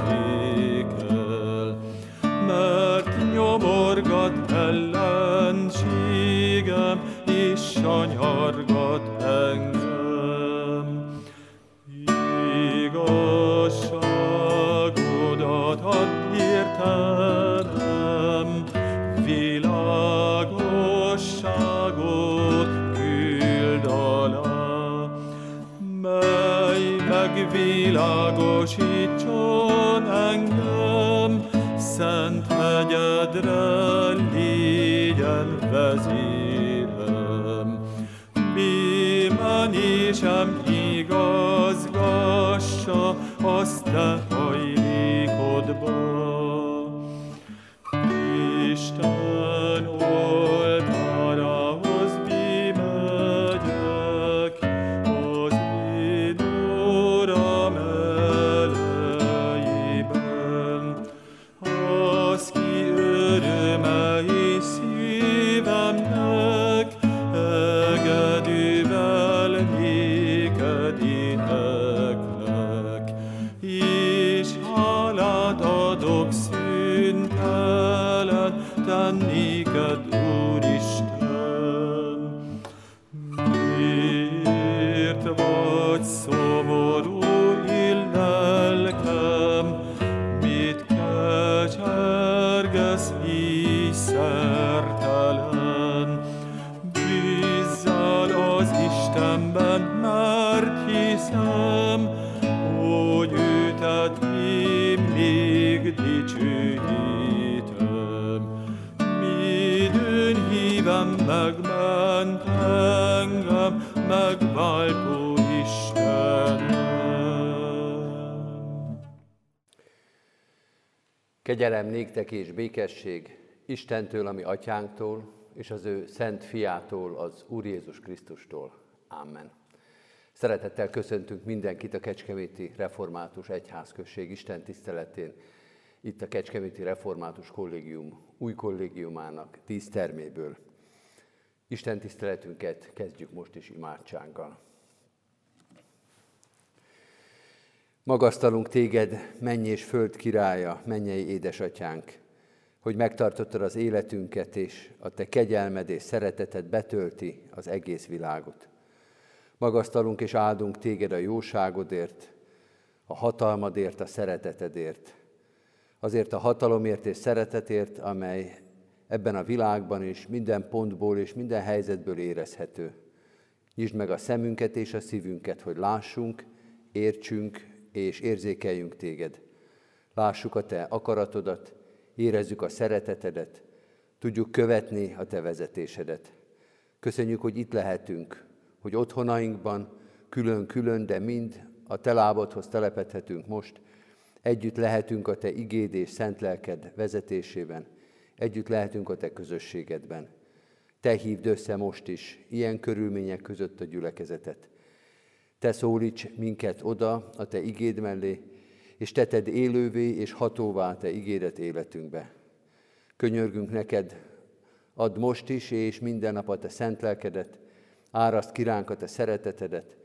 távozik el. Mert nyomorgat ellenségem, és sanyargat engem. Igazságodat add értenem, világosságot küld alá, mely megvilágosítson Kegyelem néktek és békesség Istentől, ami atyánktól, és az ő szent fiától, az Úr Jézus Krisztustól. Amen. Szeretettel köszöntünk mindenkit a Kecskeméti Református Egyházközség Isten tiszteletén, itt a Kecskeméti Református Kollégium új kollégiumának tíz terméből. Isten tiszteletünket kezdjük most is imádsággal. Magasztalunk téged, menny és föld királya, mennyei édesatyánk, hogy megtartottad az életünket, és a te kegyelmed és szereteted betölti az egész világot. Magasztalunk és áldunk téged a jóságodért, a hatalmadért, a szeretetedért, azért a hatalomért és szeretetért, amely ebben a világban is minden pontból és minden helyzetből érezhető. Nyisd meg a szemünket és a szívünket, hogy lássunk, értsünk és érzékeljünk téged. Lássuk a te akaratodat, érezzük a szeretetedet, tudjuk követni a te vezetésedet. Köszönjük, hogy itt lehetünk, hogy otthonainkban külön-külön, de mind a te lábadhoz telepedhetünk most, együtt lehetünk a te igéd és szent lelked vezetésében, együtt lehetünk a te közösségedben. Te hívd össze most is, ilyen körülmények között a gyülekezetet. Te szólíts minket oda a Te igéd mellé, és te tedd élővé és hatóvá Te ígéret életünkbe. Könyörgünk neked, add most is és minden nap a Te szent lelkedet, áraszt kiránk a Te szeretetedet,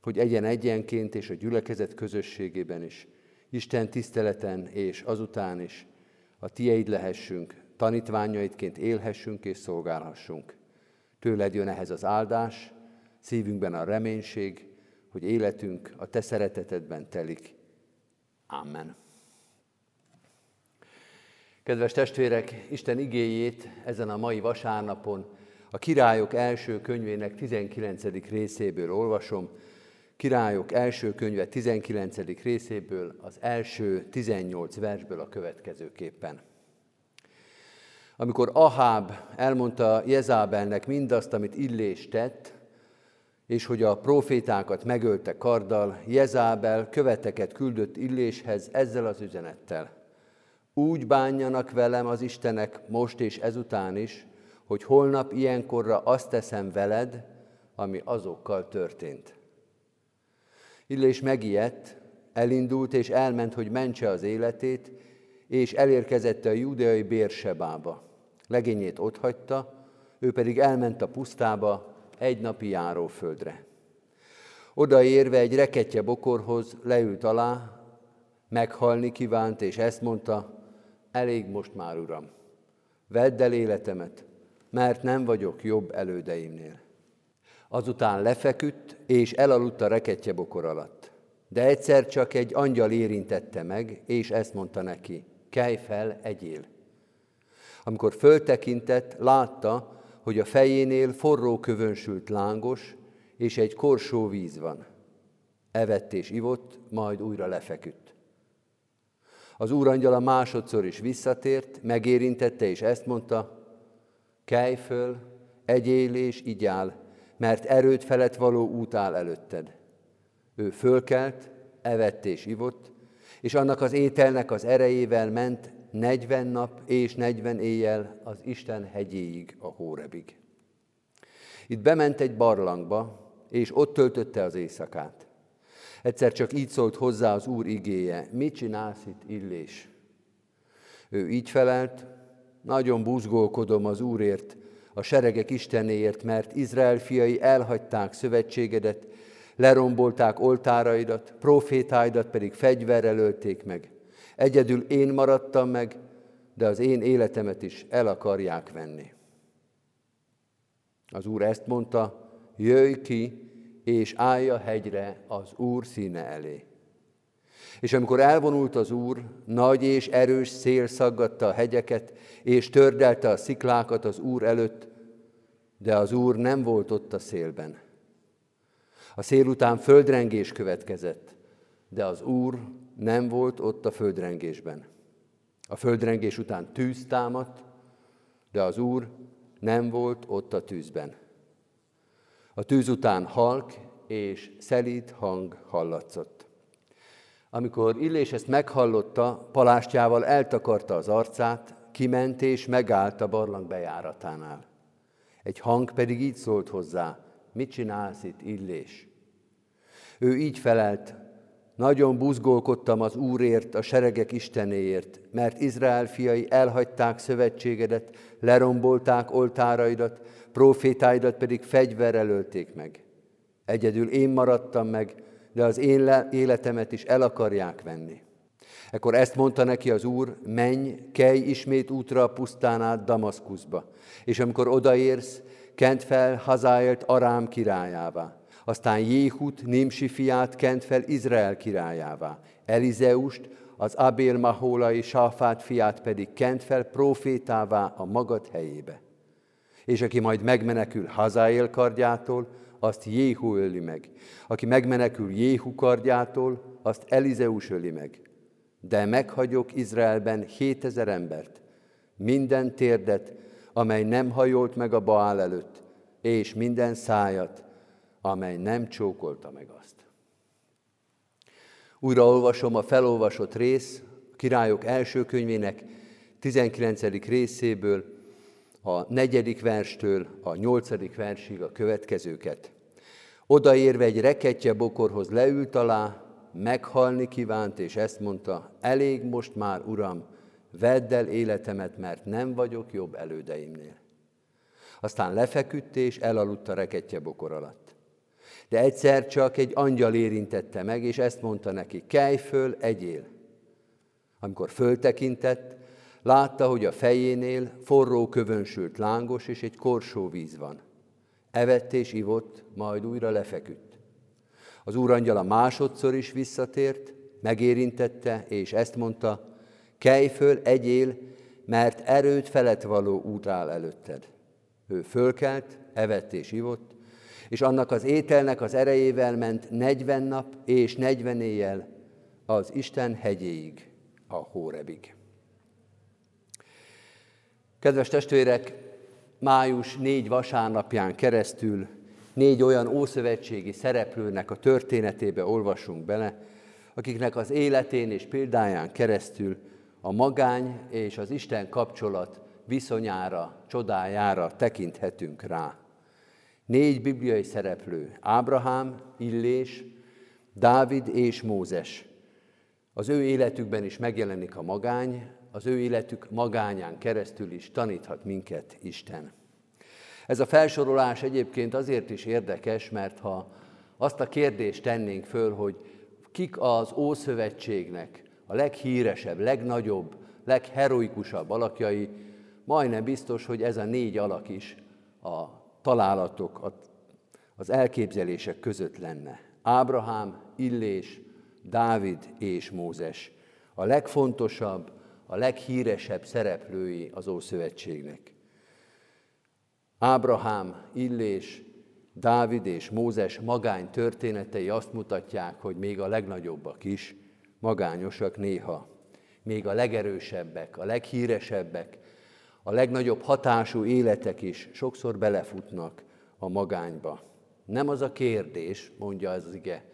hogy egyen-egyenként és a gyülekezet közösségében is, Isten tiszteleten és azután is a Tieid lehessünk, tanítványaidként élhessünk és szolgálhassunk. Tőled jön ehhez az áldás, szívünkben a reménység, hogy életünk a Te szeretetedben telik. Amen. Kedves testvérek, Isten igéjét ezen a mai vasárnapon a Királyok első könyvének 19. részéből olvasom. Királyok első könyve 19. részéből az első 18 versből a következőképpen. Amikor Aháb elmondta Jezábelnek mindazt, amit Illés tett, és hogy a profétákat megölte karddal, Jezábel követeket küldött Illéshez ezzel az üzenettel. Úgy bánjanak velem az Istenek most és ezután is, hogy holnap ilyenkorra azt teszem veled, ami azokkal történt. Illés megijedt, elindult és elment, hogy mentse az életét, és elérkezett a judeai Bérsebába. Legényét otthagyta, ő pedig elment a pusztába egy napi járóföldre. Odaérve egy reketje bokorhoz leült alá, meghalni kívánt, és ezt mondta, elég most már, Uram, vedd el életemet, mert nem vagyok jobb elődeimnél. Azután lefeküdt, és elaludt a reketje bokor alatt. De egyszer csak egy angyal érintette meg, és ezt mondta neki, kelj fel, egyél. Amikor föltekintett, látta, hogy a fejénél forró kövönsült lángos, és egy korsó víz van. Evett és ivott, majd újra lefeküdt. Az úrangyala másodszor is visszatért, megérintette, és ezt mondta, kelj föl, egyél és igyál, mert erőt felett való út áll előtted. Ő fölkelt, evett és ivott, és annak az ételnek az erejével ment 40 nap és 40 éjjel az Isten hegyéig, a Hórebig. Itt bement egy barlangba, és ott töltötte az éjszakát. Egyszer csak így szólt hozzá az Úr igéje, mit csinálsz itt, Illés? Ő így felelt, nagyon buzgolkodom az Úrért, a seregek Istenéért, mert Izrael fiai elhagyták szövetségedet, lerombolták oltáraidat, profétáidat pedig fegyverrel ölték meg. Egyedül én maradtam meg, de az én életemet is el akarják venni. Az Úr ezt mondta, jöjj ki, és állj a hegyre az Úr színe elé. És amikor elvonult az Úr, nagy és erős szél szaggatta a hegyeket, és tördelte a sziklákat az Úr előtt, de az Úr nem volt ott a szélben. A szél után földrengés következett, de az Úr nem volt ott a földrengésben. A földrengés után tűz támadt, de az Úr nem volt ott a tűzben. A tűz után halk és szelíd hang hallatszott. Amikor Illés ezt meghallotta, palástjával eltakarta az arcát, kiment és megállt a barlang bejáratánál. Egy hang pedig így szólt hozzá, mit csinálsz itt, Illés? Ő így felelt, nagyon buzgolkodtam az Úrért, a seregek Istenéért, mert Izrael fiai elhagyták szövetségedet, lerombolták oltáraidat, profétáidat pedig fegyverrel ölték meg. Egyedül én maradtam meg, de az én életemet is el akarják venni. Ekkor ezt mondta neki az Úr, menj, kelj ismét útra a pusztán át Damaszkuszba, és amikor odaérsz, kent fel Hazáelt Arám királyává. Aztán Jéhut, Nimsi fiát kent fel Izrael királyává. Elizeust, az Abél Mahólai Sáfát fiát pedig kent fel profétává a magad helyébe. És aki majd megmenekül Hazáél kardjától, azt Jéhu öli meg. Aki megmenekül Jéhu kardjától, azt Elizeus öli meg. De meghagyok Izraelben hétezer embert, minden térdet, amely nem hajolt meg a Baál előtt, és minden szájat, amely nem csókolta meg azt. Újra olvasom a felolvasott rész, a királyok első könyvének 19. részéből, a negyedik verstől a nyolcadik versig a következőket. Odaérve egy reketje bokorhoz leült alá, meghalni kívánt, és ezt mondta, elég most már, Uram, vedd el életemet, mert nem vagyok jobb elődeimnél. Aztán lefeküdt és elaludt a reketje bokor alatt. De egyszer csak egy angyal érintette meg, és ezt mondta neki, kelj föl, egyél. Amikor föltekintett, látta, hogy a fejénél forró kövönsült lángos és egy korsó víz van. Evett és ivott, majd újra lefeküdt. Az úrangyala másodszor is visszatért, megérintette, és ezt mondta, kelj föl, egyél, mert erőt felett való út áll előtted. Ő fölkelt, evett és ivott, és annak az ételnek az erejével ment 40 nap és 40 éjjel az Isten hegyéig, a Hórebig. Kedves testvérek, május négy vasárnapján keresztül Négy olyan ószövetségi szereplőnek a történetébe olvasunk bele, akiknek az életén és példáján keresztül a magány és az Isten kapcsolat viszonyára, csodájára tekinthetünk rá. Négy bibliai szereplő, Ábrahám, Illés, Dávid és Mózes. Az ő életükben is megjelenik a magány, az ő életük magányán keresztül is taníthat minket Isten. Ez a felsorolás egyébként azért is érdekes, mert ha azt a kérdést tennénk föl, hogy kik az Ószövetségnek a leghíresebb, legnagyobb, legheroikusabb alakjai, majdnem biztos, hogy ez a négy alak is a találatok, az elképzelések között lenne. Ábrahám, Illés, Dávid és Mózes. A legfontosabb, a leghíresebb szereplői az Ószövetségnek. Ábrahám, Illés, Dávid és Mózes magány történetei azt mutatják, hogy még a legnagyobbak is magányosak néha. Még a legerősebbek, a leghíresebbek, a legnagyobb hatású életek is sokszor belefutnak a magányba. Nem az a kérdés, mondja az ige,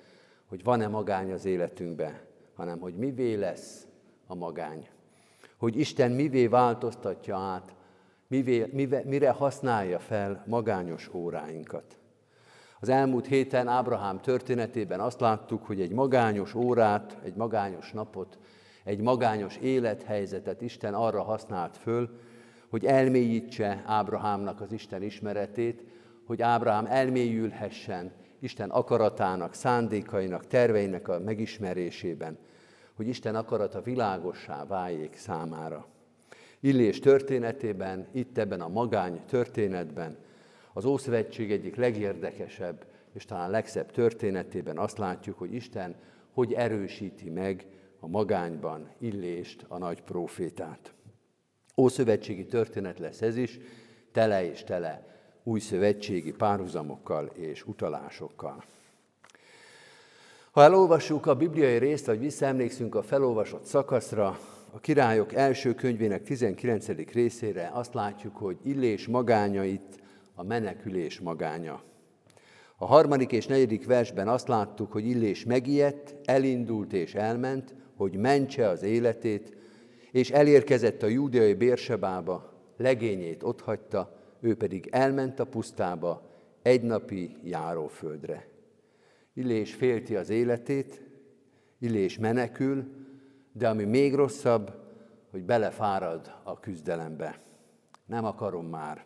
hogy van-e magány az életünkben, hanem hogy mivé lesz a magány. Hogy Isten mivé változtatja át, mivé, mivé, mire használja fel magányos óráinkat. Az elmúlt héten Ábrahám történetében azt láttuk, hogy egy magányos órát, egy magányos napot, egy magányos élethelyzetet Isten arra használt föl, hogy elmélyítse Ábrahámnak az Isten ismeretét, hogy Ábrahám elmélyülhessen Isten akaratának, szándékainak, terveinek a megismerésében, hogy Isten akarata világossá váljék számára. Illés történetében, itt ebben a magány történetben, az Ószövetség egyik legérdekesebb és talán legszebb történetében azt látjuk, hogy Isten hogy erősíti meg a magányban Illést, a nagy profétát. Ószövetségi történet lesz ez is, tele és tele új szövetségi párhuzamokkal és utalásokkal. Ha elolvassuk a bibliai részt, vagy visszaemlékszünk a felolvasott szakaszra, a királyok első könyvének 19. részére azt látjuk, hogy Illés magányait a menekülés magánya. A harmadik és negyedik versben azt láttuk, hogy Illés megijedt, elindult és elment, hogy mentse az életét, és elérkezett a júdeai Bérsebába, legényét otthagyta, ő pedig elment a pusztába, egynapi járóföldre. Illés félti az életét, Illés menekül, de ami még rosszabb, hogy belefárad a küzdelembe. Nem akarom már,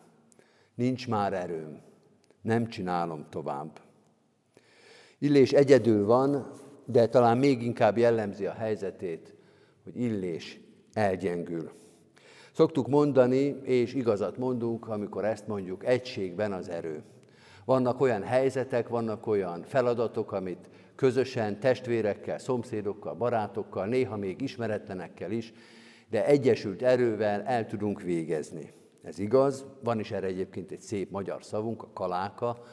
nincs már erőm, nem csinálom tovább. Illés egyedül van, de talán még inkább jellemzi a helyzetét, hogy Illés elgyengül. Szoktuk mondani, és igazat mondunk, amikor ezt mondjuk, egységben az erő. Vannak olyan helyzetek, vannak olyan feladatok, amit közösen, testvérekkel, szomszédokkal, barátokkal, néha még ismeretlenekkel is, de egyesült erővel el tudunk végezni. Ez igaz, van is erre egyébként egy szép magyar szavunk, a kaláka,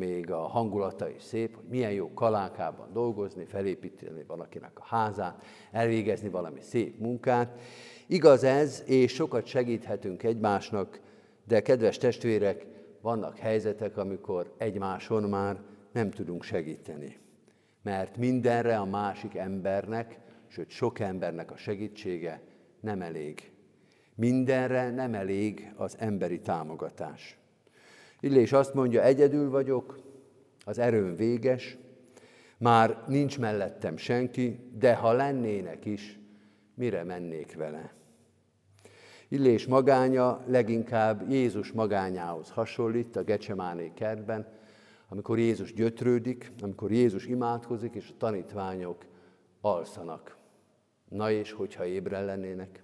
még a hangulata is szép, hogy milyen jó kalákában dolgozni, felépíteni valakinek a házát, elvégezni valami szép munkát. Igaz ez, és sokat segíthetünk egymásnak, de kedves testvérek, vannak helyzetek, amikor egymáson már nem tudunk segíteni. Mert mindenre a másik embernek, sőt sok embernek a segítsége nem elég. Mindenre nem elég az emberi támogatás. Illés azt mondja, egyedül vagyok, az erőm véges, már nincs mellettem senki, de ha lennének is, mire mennék vele? Illés magánya leginkább Jézus magányához hasonlít a Gecsemáné kertben, amikor Jézus gyötrődik, amikor Jézus imádkozik, és a tanítványok alszanak. Na és hogyha ébren lennének?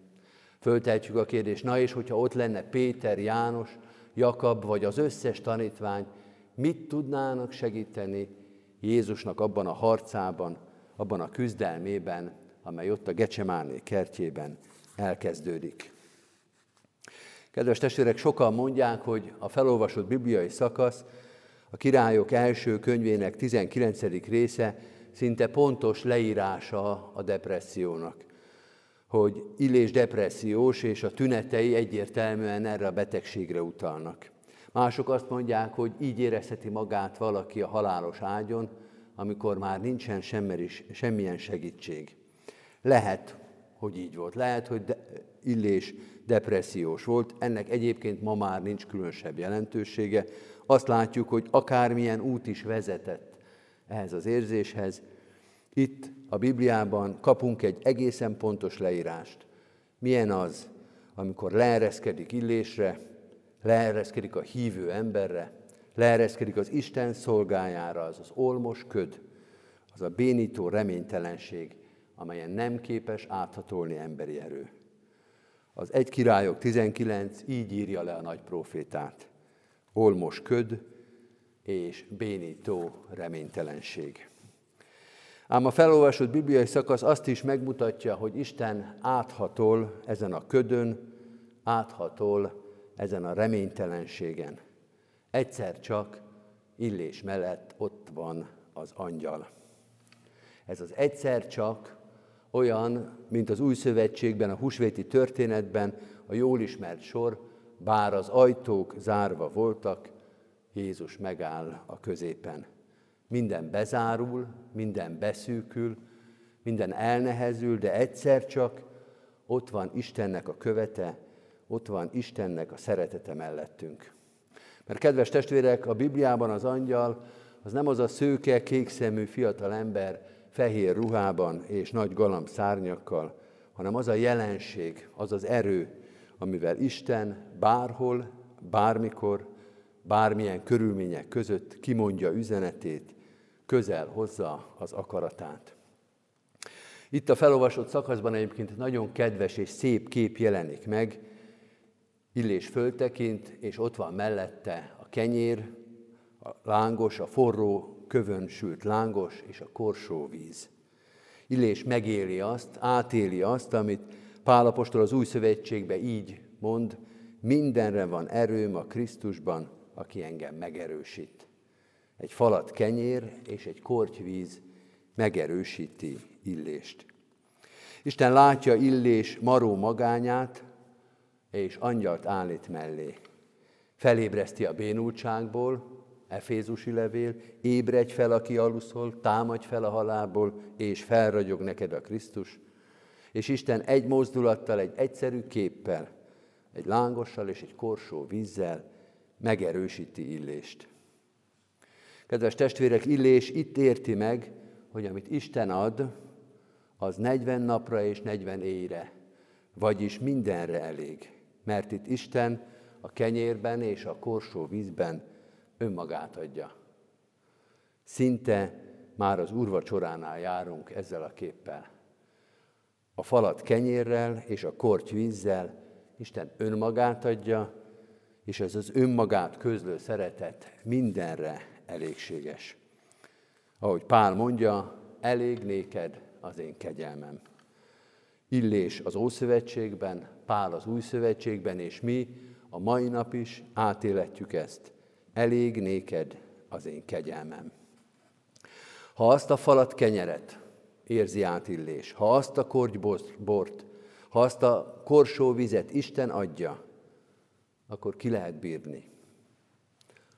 Föltehetjük a kérdést, na és hogyha ott lenne Péter, János, Jakab vagy az összes tanítvány, mit tudnának segíteni Jézusnak abban a harcában, abban a küzdelmében, amely ott a Gecsemáné kertjében elkezdődik. Kedves testvérek, sokan mondják, hogy a felolvasott bibliai szakasz a királyok első könyvének 19. része szinte pontos leírása a depressziónak. Hogy Illés depressziós, és a tünetei egyértelműen erre a betegségre utalnak. Mások azt mondják, hogy így érezheti magát valaki a halálos ágyon, amikor már nincsen semmilyen segítség. Lehet, hogy így volt. Lehet, hogy de, Illés depressziós volt. Ennek egyébként ma már nincs különösebb jelentősége. Azt látjuk, hogy akármilyen út is vezetett ehhez az érzéshez, itt a Bibliában kapunk egy egészen pontos leírást. Milyen az, amikor leereszkedik Illésre, leereszkedik a hívő emberre, leereszkedik az Isten szolgájára, az az olmos köd, az a bénító reménytelenség, amelyen nem képes áthatolni emberi erő. Az egy királyok 19 így írja le a nagy profétát. Olmos köd és bénító reménytelenség. Ám a felolvasott bibliai szakasz azt is megmutatja, hogy Isten áthatol ezen a ködön, áthatol ezen a reménytelenségen. Egyszer csak Illés mellett ott van az angyal. Ez az egyszer csak olyan, mint az új szövetségben, a húsvéti történetben, a jól ismert sor, bár az ajtók zárva voltak, Jézus megáll a középen. Minden bezárul, minden beszűkül, minden elnehezül, de egyszer csak ott van Istennek a követe, ott van Istennek a szeretete mellettünk. Mert kedves testvérek, a Bibliában az angyal az nem az a szőke, kékszemű fiatal ember fehér ruhában és nagy galamb szárnyakkal, hanem az a jelenség, az az erő, amivel Isten bárhol, bármikor, bármilyen körülmények között kimondja üzenetét, közel hozza az akaratát. Itt a felolvasott szakaszban egyébként nagyon kedves és szép kép jelenik meg, Illés föltekint, és ott van mellette a kenyér, a lángos, a forró kövön sült lángos és a korsó víz. Illés megéli azt, átéli azt, amit Pálapostól az új szövetségbe így mond, mindenre van erőm a Krisztusban, aki engem megerősít. Egy falat kenyér és egy kortyvíz megerősíti Illést. Isten látja Illés maró magányát, és angyalt állít mellé. Felébreszti a bénultságból, Efézusi levél, ébredj fel, aki aluszol, támadj fel a halálból, és felragyog neked a Krisztus. És Isten egy mozdulattal, egy egyszerű képpel, egy lángossal és egy korsó vízzel megerősíti Illést. Kedves testvérek, Illés itt érti meg, hogy amit Isten ad, az 40 napra és 40 éjre, vagyis mindenre elég. Mert itt Isten a kenyérben és a korsó vízben önmagát adja. Szinte már az urvacsoránál járunk ezzel a képpel. A falat kenyérrel és a korty vízzel Isten önmagát adja, és ez az önmagát közlő szeretet mindenre elégséges. Ahogy Pál mondja, elég néked az én kegyelmem. Illés az Ószövetségben, Pál az Új Szövetségben, és mi a mai nap is átéletjük ezt elég néked az én kegyelmem. Ha azt a falat kenyeret érzi átillés, ha azt a korgybort, ha azt a korsó vizet Isten adja, akkor ki lehet bírni.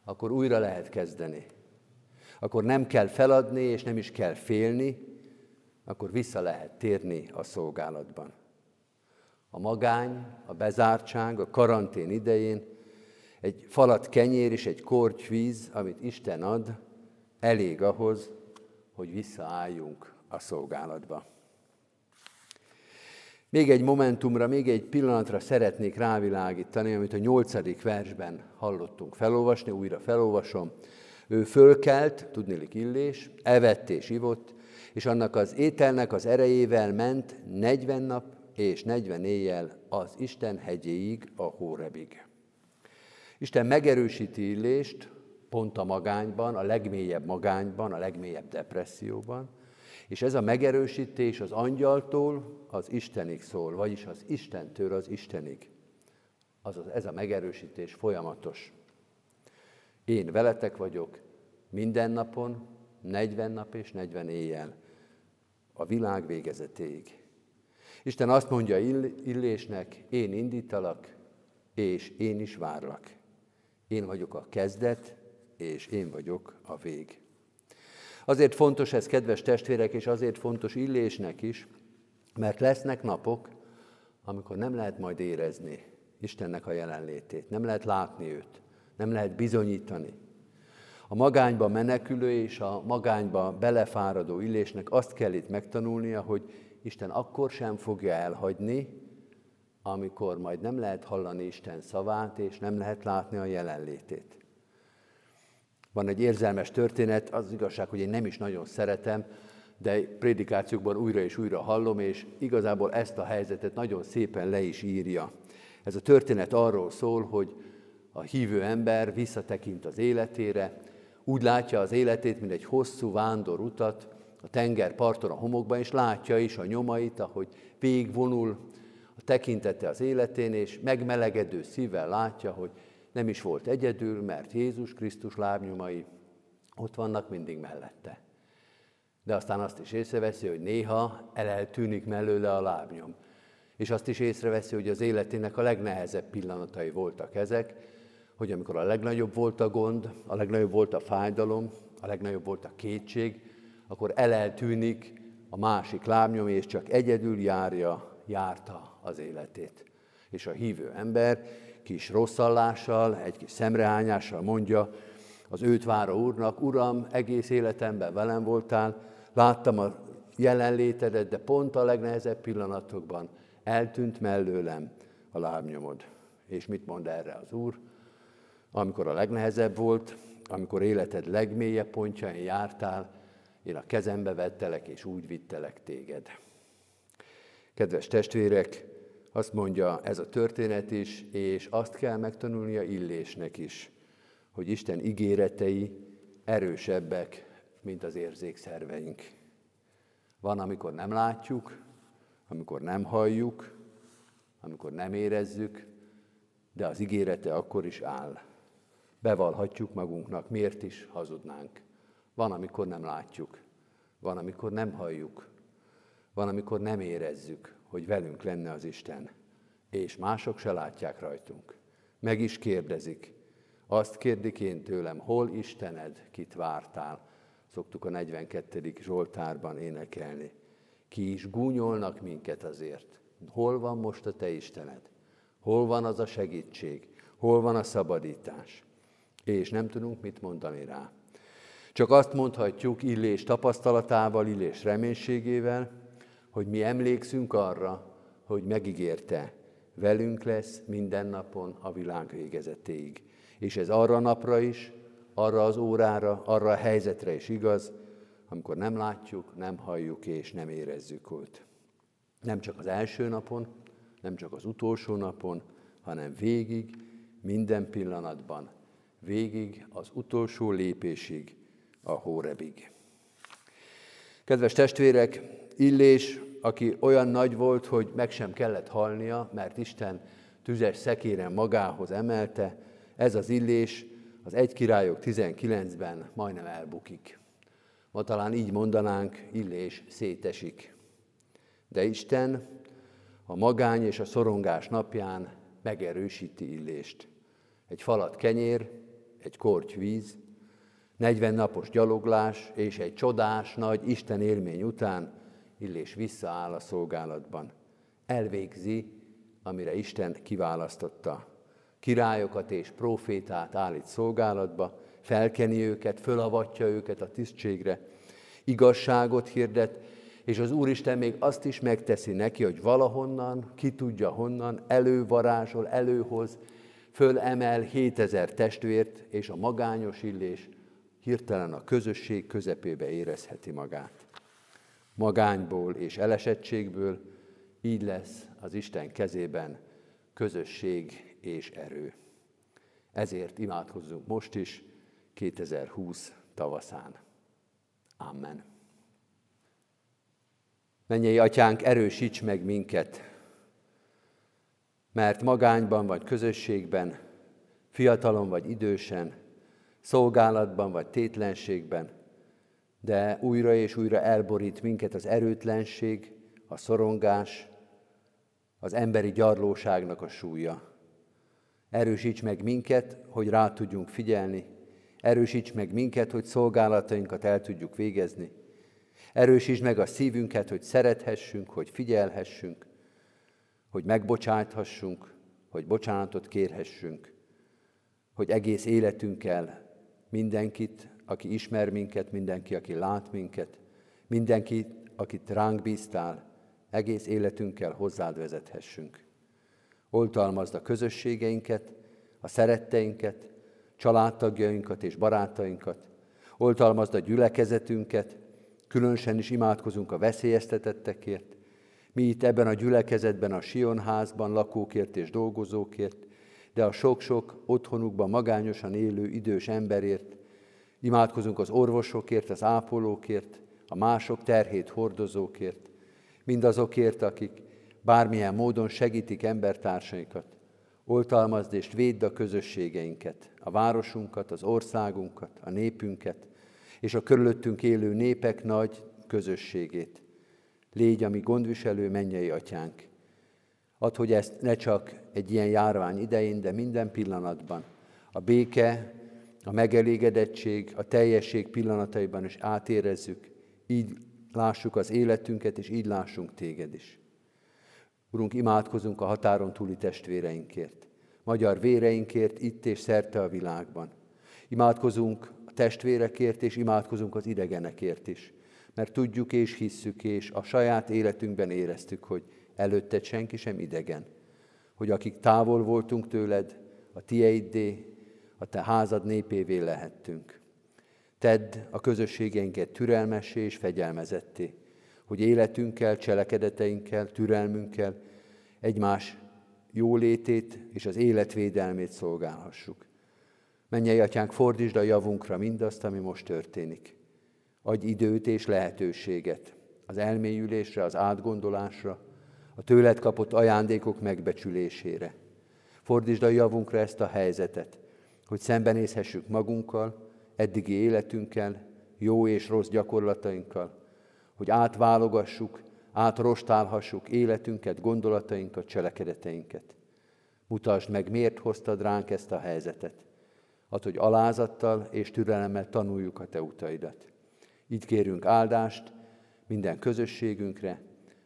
Akkor újra lehet kezdeni. Akkor nem kell feladni, és nem is kell félni, akkor vissza lehet térni a szolgálatban. A magány, a bezártság, a karantén idején egy falat kenyér és egy korty víz, amit Isten ad, elég ahhoz, hogy visszaálljunk a szolgálatba. Még egy momentumra, még egy pillanatra szeretnék rávilágítani, amit a nyolcadik versben hallottunk felolvasni, újra felolvasom. Ő fölkelt, tudnélik illés, evett és ivott, és annak az ételnek az erejével ment 40 nap és 40 éjjel az Isten hegyéig, a Hórebig. Isten megerősíti Illést pont a magányban, a legmélyebb magányban, a legmélyebb depresszióban, és ez a megerősítés az angyaltól az Istenig szól, vagyis az Istentől az Istenig. Azaz ez a megerősítés folyamatos. Én veletek vagyok minden napon, 40 nap és 40 éjjel, a világ végezetéig. Isten azt mondja Illésnek, én indítalak, és én is várlak. Én vagyok a kezdet, és én vagyok a vég. Azért fontos ez, kedves testvérek, és azért fontos illésnek is, mert lesznek napok, amikor nem lehet majd érezni Istennek a jelenlétét, nem lehet látni őt, nem lehet bizonyítani. A magányba menekülő és a magányba belefáradó illésnek azt kell itt megtanulnia, hogy Isten akkor sem fogja elhagyni, amikor majd nem lehet hallani Isten szavát, és nem lehet látni a jelenlétét. Van egy érzelmes történet, az, az igazság, hogy én nem is nagyon szeretem, de prédikációkban újra és újra hallom, és igazából ezt a helyzetet nagyon szépen le is írja. Ez a történet arról szól, hogy a hívő ember visszatekint az életére, úgy látja az életét, mint egy hosszú vándorutat, a tenger parton a homokban, és látja is a nyomait, ahogy végigvonul a tekintete az életén, és megmelegedő szívvel látja, hogy nem is volt egyedül, mert Jézus Krisztus lábnyomai ott vannak mindig mellette. De aztán azt is észreveszi, hogy néha eleltűnik mellőle a lábnyom. És azt is észreveszi, hogy az életének a legnehezebb pillanatai voltak ezek, hogy amikor a legnagyobb volt a gond, a legnagyobb volt a fájdalom, a legnagyobb volt a kétség, akkor eleltűnik a másik lábnyom, és csak egyedül járja, járta az életét. És a hívő ember kis rosszallással, egy kis szemrehányással mondja az őt váró úrnak, Uram, egész életemben velem voltál, láttam a jelenlétedet, de pont a legnehezebb pillanatokban eltűnt mellőlem a lábnyomod. És mit mond erre az Úr? Amikor a legnehezebb volt, amikor életed legmélyebb pontjain jártál, én a kezembe vettelek, és úgy vittelek téged. Kedves testvérek, azt mondja ez a történet is, és azt kell megtanulnia Illésnek is, hogy Isten ígéretei erősebbek, mint az érzékszerveink. Van, amikor nem látjuk, amikor nem halljuk, amikor nem érezzük, de az ígérete akkor is áll. Bevallhatjuk magunknak, miért is hazudnánk. Van, amikor nem látjuk, van, amikor nem halljuk, van, amikor nem érezzük, hogy velünk lenne az Isten, és mások se látják rajtunk. Meg is kérdezik. Azt kérdik én tőlem, hol Istened, kit vártál? Szoktuk a 42. Zsoltárban énekelni. Ki is gúnyolnak minket azért. Hol van most a te Istened? Hol van az a segítség? Hol van a szabadítás? És nem tudunk mit mondani rá. Csak azt mondhatjuk Illés tapasztalatával, Illés reménységével, hogy mi emlékszünk arra, hogy megígérte, velünk lesz minden napon a világ végezetéig. És ez arra napra is, arra az órára, arra a helyzetre is igaz, amikor nem látjuk, nem halljuk és nem érezzük őt. Nem csak az első napon, nem csak az utolsó napon, hanem végig, minden pillanatban, végig az utolsó lépésig, a hórebig. Kedves testvérek, Illés, aki olyan nagy volt, hogy meg sem kellett halnia, mert Isten tüzes szekéren magához emelte, ez az Illés az egy királyok 19-ben majdnem elbukik. Ma talán így mondanánk, Illés szétesik. De Isten a magány és a szorongás napján megerősíti Illést. Egy falat kenyér, egy korty víz, 40 napos gyaloglás és egy csodás nagy Isten élmény után Illés visszaáll a szolgálatban. Elvégzi, amire Isten kiválasztotta. Királyokat és profétát állít szolgálatba, felkeni őket, fölavatja őket a tisztségre, igazságot hirdet, és az Úristen még azt is megteszi neki, hogy valahonnan, ki tudja honnan, elővarázsol, előhoz, fölemel 7000 testvért, és a magányos illés hirtelen a közösség közepébe érezheti magát. Magányból és elesettségből így lesz az Isten kezében közösség és erő. Ezért imádkozzunk most is, 2020 tavaszán. Amen. Mennyei atyánk, erősíts meg minket, mert magányban vagy közösségben, fiatalon vagy idősen, szolgálatban vagy tétlenségben, de újra és újra elborít minket az erőtlenség, a szorongás, az emberi gyarlóságnak a súlya. Erősíts meg minket, hogy rá tudjunk figyelni. Erősíts meg minket, hogy szolgálatainkat el tudjuk végezni. Erősíts meg a szívünket, hogy szerethessünk, hogy figyelhessünk, hogy megbocsáthassunk, hogy bocsánatot kérhessünk, hogy egész életünkkel mindenkit, aki ismer minket, mindenki, aki lát minket, mindenki, akit ránk bíztál, egész életünkkel hozzád vezethessünk. Oltalmazd a közösségeinket, a szeretteinket, családtagjainkat és barátainkat, oltalmazd a gyülekezetünket, különösen is imádkozunk a veszélyeztetettekért, mi itt ebben a gyülekezetben, a Sionházban lakókért és dolgozókért, de a sok-sok otthonukban magányosan élő idős emberért, imádkozunk az orvosokért, az ápolókért, a mások terhét hordozókért, mindazokért, akik bármilyen módon segítik embertársaikat. Oltalmazd és védd a közösségeinket, a városunkat, az országunkat, a népünket, és a körülöttünk élő népek nagy közösségét. Légy a mi gondviselő mennyei atyánk. Add, hogy ezt ne csak egy ilyen járvány idején, de minden pillanatban a béke, a megelégedettség, a teljesség pillanataiban is átérezzük, így lássuk az életünket, és így lássunk téged is. Urunk, imádkozunk a határon túli testvéreinkért, magyar véreinkért itt és szerte a világban. Imádkozunk a testvérekért, és imádkozunk az idegenekért is, mert tudjuk és hisszük, és a saját életünkben éreztük, hogy előtted senki sem idegen, hogy akik távol voltunk tőled, a tieiddé, a te házad népévé lehettünk. Tedd a közösségeinket türelmessé és fegyelmezetté, hogy életünkkel, cselekedeteinkkel, türelmünkkel egymás jólétét és az életvédelmét szolgálhassuk. Mennyei atyánk, fordítsd a javunkra mindazt, ami most történik. Adj időt és lehetőséget az elmélyülésre, az átgondolásra, a tőled kapott ajándékok megbecsülésére. Fordítsd a javunkra ezt a helyzetet, hogy szembenézhessük magunkkal, eddigi életünkkel, jó és rossz gyakorlatainkkal, hogy átválogassuk, átrostálhassuk életünket, gondolatainkat, cselekedeteinket. Mutasd meg, miért hoztad ránk ezt a helyzetet. Ad, hogy alázattal és türelemmel tanuljuk a Te utaidat. Így kérünk áldást minden közösségünkre,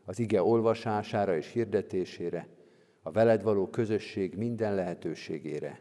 az ige olvasására és hirdetésére, a veled való közösség minden lehetőségére.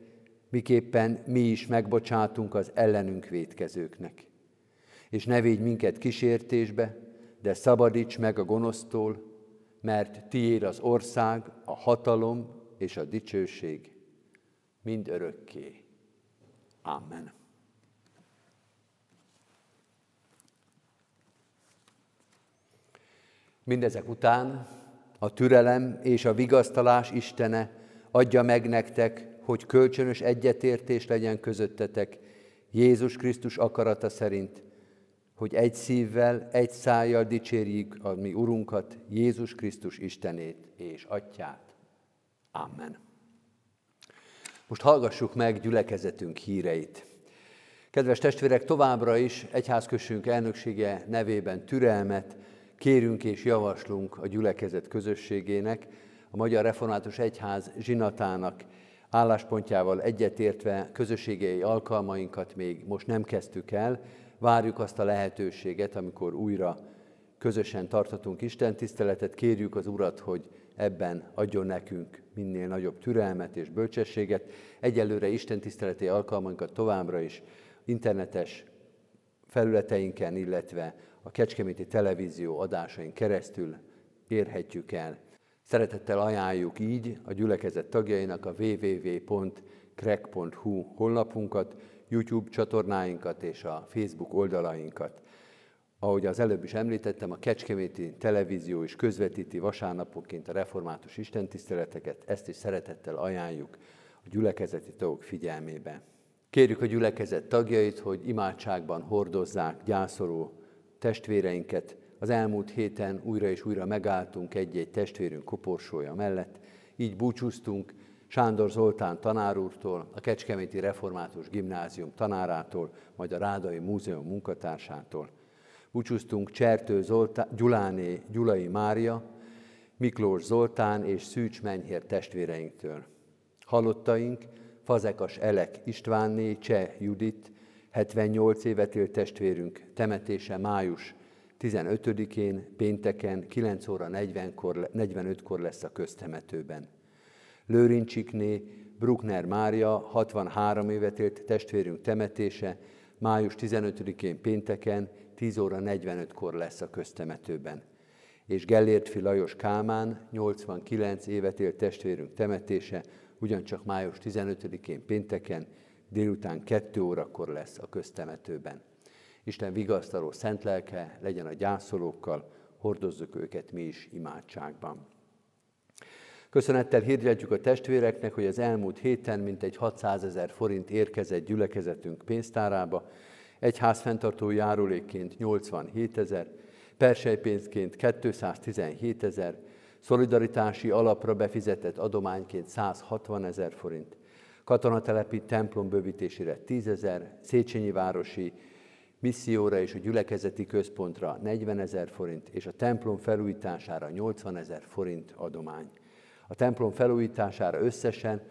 miképpen mi is megbocsátunk az ellenünk védkezőknek. És ne védj minket kísértésbe, de szabadíts meg a gonosztól, mert tiéd az ország, a hatalom és a dicsőség mind örökké. Amen. Mindezek után a türelem és a vigasztalás Istene adja meg nektek, hogy kölcsönös egyetértés legyen közöttetek Jézus Krisztus akarata szerint, hogy egy szívvel, egy szájjal dicsérjük a mi Urunkat, Jézus Krisztus Istenét és Atyát. Amen. Most hallgassuk meg gyülekezetünk híreit. Kedves testvérek, továbbra is egyházkössünk elnöksége nevében türelmet kérünk és javaslunk a gyülekezet közösségének, a Magyar Református Egyház zsinatának álláspontjával egyetértve közösségei alkalmainkat még most nem kezdtük el, várjuk azt a lehetőséget, amikor újra közösen tartatunk Isten tiszteletet, kérjük az Urat, hogy ebben adjon nekünk minél nagyobb türelmet és bölcsességet. Egyelőre Isten tiszteleti alkalmainkat továbbra is internetes felületeinken, illetve a Kecskeméti televízió adásain keresztül érhetjük el. Szeretettel ajánljuk így a gyülekezet tagjainak a www.krek.hu honlapunkat, YouTube csatornáinkat és a Facebook oldalainkat. Ahogy az előbb is említettem, a Kecskeméti televízió is közvetíti vasárnapoként a református istentiszteleteket, ezt is szeretettel ajánljuk a gyülekezeti tagok figyelmébe. Kérjük a gyülekezet tagjait, hogy imádságban hordozzák gyászoló testvéreinket. Az elmúlt héten újra és újra megálltunk egy-egy testvérünk koporsója mellett, így búcsúztunk Sándor Zoltán tanárúrtól, a Kecskeméti Református Gimnázium tanárától, majd a Rádai Múzeum munkatársától. Búcsúztunk Csertő Zoltán, Gyuláné Gyulai Mária, Miklós Zoltán és Szűcs Menyhér testvéreinktől. Halottaink Fazekas Elek Istvánné, Cseh Judit, 78 évet élt testvérünk, temetése május 15-én, pénteken 9 óra 40-kor, 45-kor lesz a köztemetőben. Lőrincsikné Bruckner Mária, 63 évet élt testvérünk temetése, május 15-én pénteken 10 óra 45-kor lesz a köztemetőben. És Gellértfi Lajos Kálmán, 89 évet élt testvérünk temetése, ugyancsak május 15-én pénteken délután 2 órakor lesz a köztemetőben. Isten vigasztaló szent lelke legyen a gyászolókkal, hordozzuk őket mi is imádságban. Köszönettel hirdetjük a testvéreknek, hogy az elmúlt héten mintegy 600 ezer forint érkezett gyülekezetünk pénztárába, egy házfenntartó járulékként 87 ezer, persejpénzként 217 ezer, szolidaritási alapra befizetett adományként 160 ezer forint, katonatelepi templom bővítésére 10 ezer, Széchenyi városi misszióra és a gyülekezeti központra 40 ezer forint, és a templom felújítására 80 ezer forint adomány. A templom felújítására összesen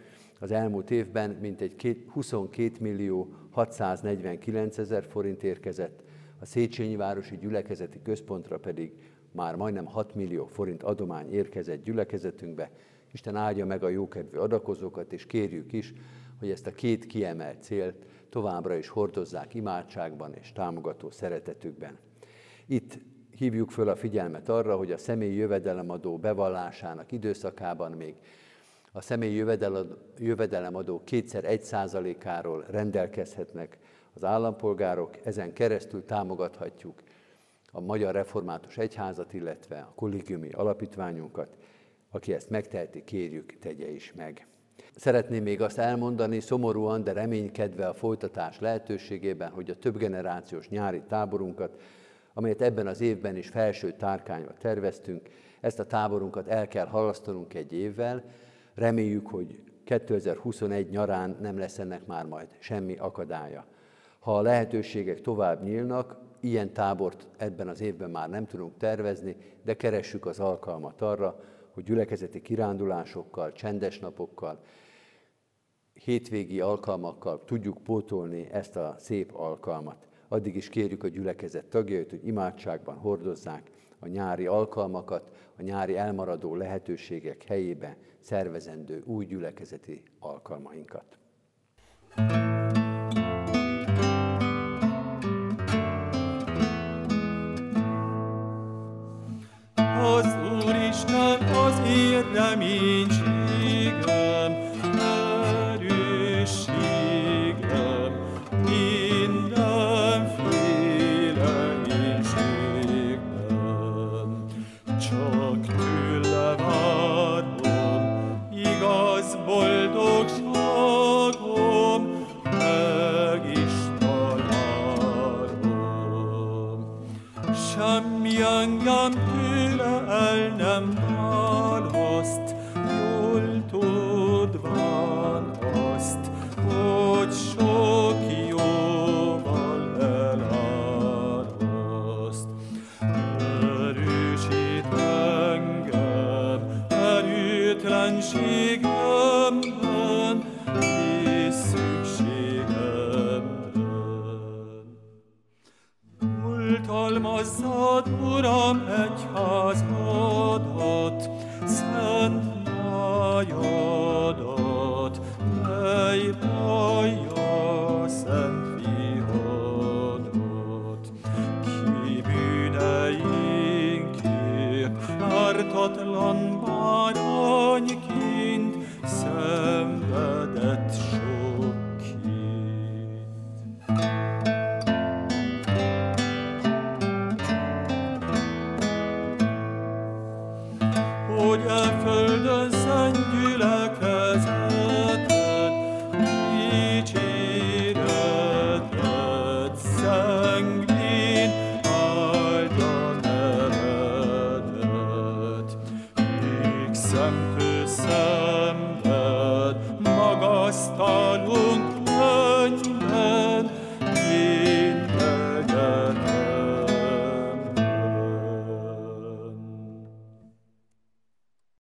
az elmúlt évben mintegy 22 millió 649 ezer forint érkezett, a Széchenyi Városi Gyülekezeti Központra pedig már majdnem 6 millió forint adomány érkezett gyülekezetünkbe. Isten áldja meg a jókedvű adakozókat, és kérjük is, hogy ezt a két kiemelt célt továbbra is hordozzák imádságban és támogató szeretetükben. Itt hívjuk föl a figyelmet arra, hogy a személyi jövedelemadó bevallásának időszakában még a személyi jövedelemadó kétszer egy százalékáról rendelkezhetnek az állampolgárok, ezen keresztül támogathatjuk a Magyar Református Egyházat, illetve a kollégiumi alapítványunkat. Aki ezt megteheti, kérjük, tegye is meg. Szeretném még azt elmondani, szomorúan, de reménykedve a folytatás lehetőségében, hogy a többgenerációs nyári táborunkat, amelyet ebben az évben is felső tárkányba terveztünk, ezt a táborunkat el kell halasztanunk egy évvel. Reméljük, hogy 2021 nyarán nem lesz ennek már majd semmi akadálya. Ha a lehetőségek tovább nyílnak, ilyen tábort ebben az évben már nem tudunk tervezni, de keressük az alkalmat arra, hogy gyülekezeti kirándulásokkal, csendes napokkal, hétvégi alkalmakkal tudjuk pótolni ezt a szép alkalmat. Addig is kérjük a gyülekezet tagjait, hogy imádságban hordozzák a nyári alkalmakat, a nyári elmaradó lehetőségek helyébe szervezendő új gyülekezeti alkalmainkat. thank you caminho Almazzad, Uram, egyházadat, szent májadat, melyben